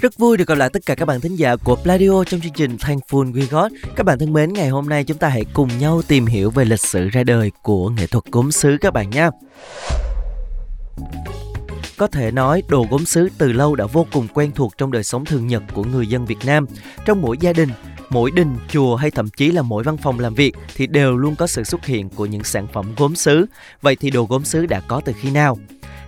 Rất vui được gặp lại tất cả các bạn thính giả của Pladio trong chương trình Thankful We Got. Các bạn thân mến, ngày hôm nay chúng ta hãy cùng nhau tìm hiểu về lịch sử ra đời của nghệ thuật gốm sứ các bạn nha. Có thể nói đồ gốm sứ từ lâu đã vô cùng quen thuộc trong đời sống thường nhật của người dân Việt Nam. Trong mỗi gia đình, mỗi đình, chùa hay thậm chí là mỗi văn phòng làm việc thì đều luôn có sự xuất hiện của những sản phẩm gốm sứ. Vậy thì đồ gốm sứ đã có từ khi nào?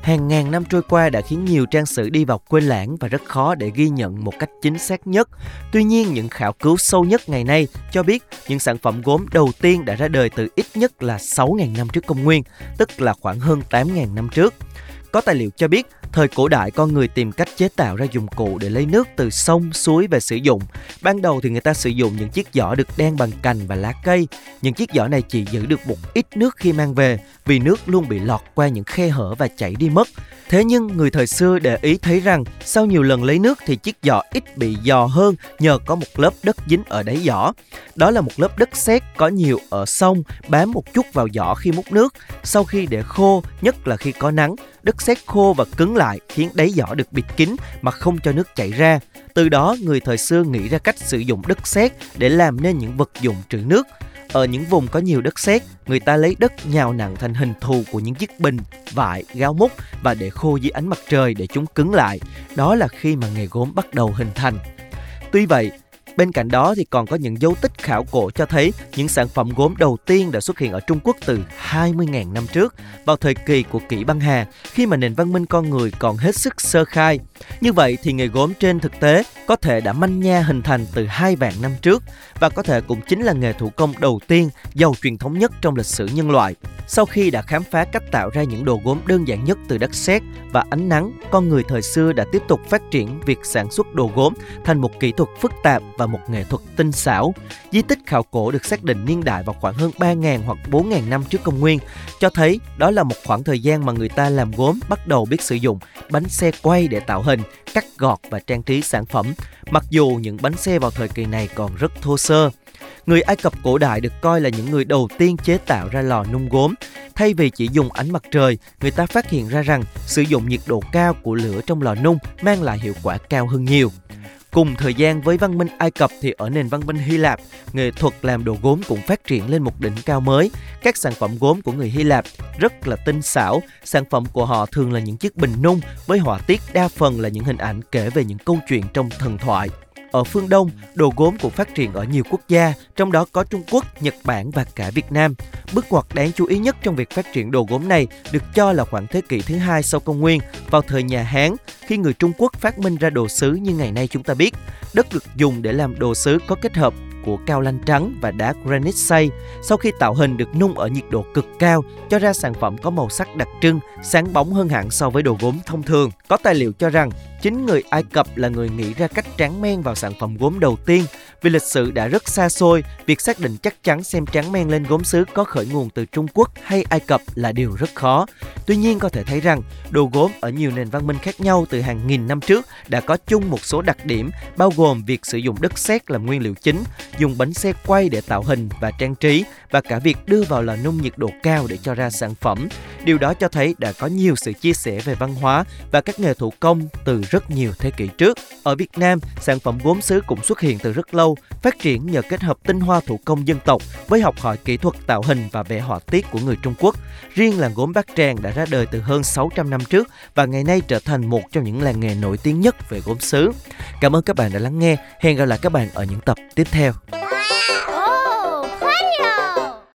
Hàng ngàn năm trôi qua đã khiến nhiều trang sử đi vào quên lãng và rất khó để ghi nhận một cách chính xác nhất. Tuy nhiên, những khảo cứu sâu nhất ngày nay cho biết những sản phẩm gốm đầu tiên đã ra đời từ ít nhất là 6.000 năm trước công nguyên, tức là khoảng hơn 8.000 năm trước. Có tài liệu cho biết, thời cổ đại con người tìm cách chế tạo ra dụng cụ để lấy nước từ sông, suối về sử dụng. Ban đầu thì người ta sử dụng những chiếc giỏ được đan bằng cành và lá cây. Những chiếc giỏ này chỉ giữ được một ít nước khi mang về vì nước luôn bị lọt qua những khe hở và chảy đi mất. Thế nhưng người thời xưa để ý thấy rằng sau nhiều lần lấy nước thì chiếc giỏ ít bị dò hơn nhờ có một lớp đất dính ở đáy giỏ. Đó là một lớp đất sét có nhiều ở sông bám một chút vào giỏ khi múc nước. Sau khi để khô, nhất là khi có nắng, đất sét khô và cứng lại khiến đáy giỏ được bịt kín mà không cho nước chảy ra. Từ đó, người thời xưa nghĩ ra cách sử dụng đất sét để làm nên những vật dụng trữ nước. Ở những vùng có nhiều đất sét, người ta lấy đất nhào nặng thành hình thù của những chiếc bình, vại, gáo múc và để khô dưới ánh mặt trời để chúng cứng lại. Đó là khi mà nghề gốm bắt đầu hình thành. Tuy vậy, Bên cạnh đó thì còn có những dấu tích khảo cổ cho thấy những sản phẩm gốm đầu tiên đã xuất hiện ở Trung Quốc từ 20.000 năm trước, vào thời kỳ của kỷ băng hà, khi mà nền văn minh con người còn hết sức sơ khai. Như vậy thì nghề gốm trên thực tế có thể đã manh nha hình thành từ hai vạn năm trước và có thể cũng chính là nghề thủ công đầu tiên giàu truyền thống nhất trong lịch sử nhân loại. Sau khi đã khám phá cách tạo ra những đồ gốm đơn giản nhất từ đất sét và ánh nắng, con người thời xưa đã tiếp tục phát triển việc sản xuất đồ gốm thành một kỹ thuật phức tạp và một nghệ thuật tinh xảo. Di tích khảo cổ được xác định niên đại vào khoảng hơn 3.000 hoặc 4.000 năm trước công nguyên, cho thấy đó là một khoảng thời gian mà người ta làm gốm bắt đầu biết sử dụng bánh xe quay để tạo hình, cắt gọt và trang trí sản phẩm. Mặc dù những bánh xe vào thời kỳ này còn rất thô sơ. Người Ai Cập cổ đại được coi là những người đầu tiên chế tạo ra lò nung gốm. Thay vì chỉ dùng ánh mặt trời, người ta phát hiện ra rằng sử dụng nhiệt độ cao của lửa trong lò nung mang lại hiệu quả cao hơn nhiều. Cùng thời gian với văn minh Ai Cập thì ở nền văn minh Hy Lạp, nghệ thuật làm đồ gốm cũng phát triển lên một đỉnh cao mới. Các sản phẩm gốm của người Hy Lạp rất là tinh xảo, sản phẩm của họ thường là những chiếc bình nung với họa tiết đa phần là những hình ảnh kể về những câu chuyện trong thần thoại. Ở phương Đông, đồ gốm cũng phát triển ở nhiều quốc gia, trong đó có Trung Quốc, Nhật Bản và cả Việt Nam. Bước ngoặt đáng chú ý nhất trong việc phát triển đồ gốm này được cho là khoảng thế kỷ thứ hai sau công nguyên, vào thời nhà Hán, khi người Trung Quốc phát minh ra đồ sứ như ngày nay chúng ta biết. Đất được dùng để làm đồ sứ có kết hợp của cao lanh trắng và đá granite xay. Sau khi tạo hình được nung ở nhiệt độ cực cao, cho ra sản phẩm có màu sắc đặc trưng, sáng bóng hơn hẳn so với đồ gốm thông thường. Có tài liệu cho rằng chính người Ai Cập là người nghĩ ra cách tráng men vào sản phẩm gốm đầu tiên. Vì lịch sử đã rất xa xôi, việc xác định chắc chắn xem tráng men lên gốm sứ có khởi nguồn từ Trung Quốc hay Ai Cập là điều rất khó. Tuy nhiên có thể thấy rằng đồ gốm ở nhiều nền văn minh khác nhau từ hàng nghìn năm trước đã có chung một số đặc điểm bao gồm việc sử dụng đất sét làm nguyên liệu chính, dùng bánh xe quay để tạo hình và trang trí và cả việc đưa vào lò nung nhiệt độ cao để cho ra sản phẩm. Điều đó cho thấy đã có nhiều sự chia sẻ về văn hóa và các nghề thủ công từ rất nhiều thế kỷ trước. Ở Việt Nam, sản phẩm gốm sứ cũng xuất hiện từ rất lâu, phát triển nhờ kết hợp tinh hoa thủ công dân tộc với học hỏi kỹ thuật tạo hình và vẽ họa tiết của người Trung Quốc. Riêng làng gốm Bát Tràng đã ra đời từ hơn 600 năm trước và ngày nay trở thành một trong những làng nghề nổi tiếng nhất về gốm sứ. Cảm ơn các bạn đã lắng nghe. Hẹn gặp lại các bạn ở những tập tiếp theo.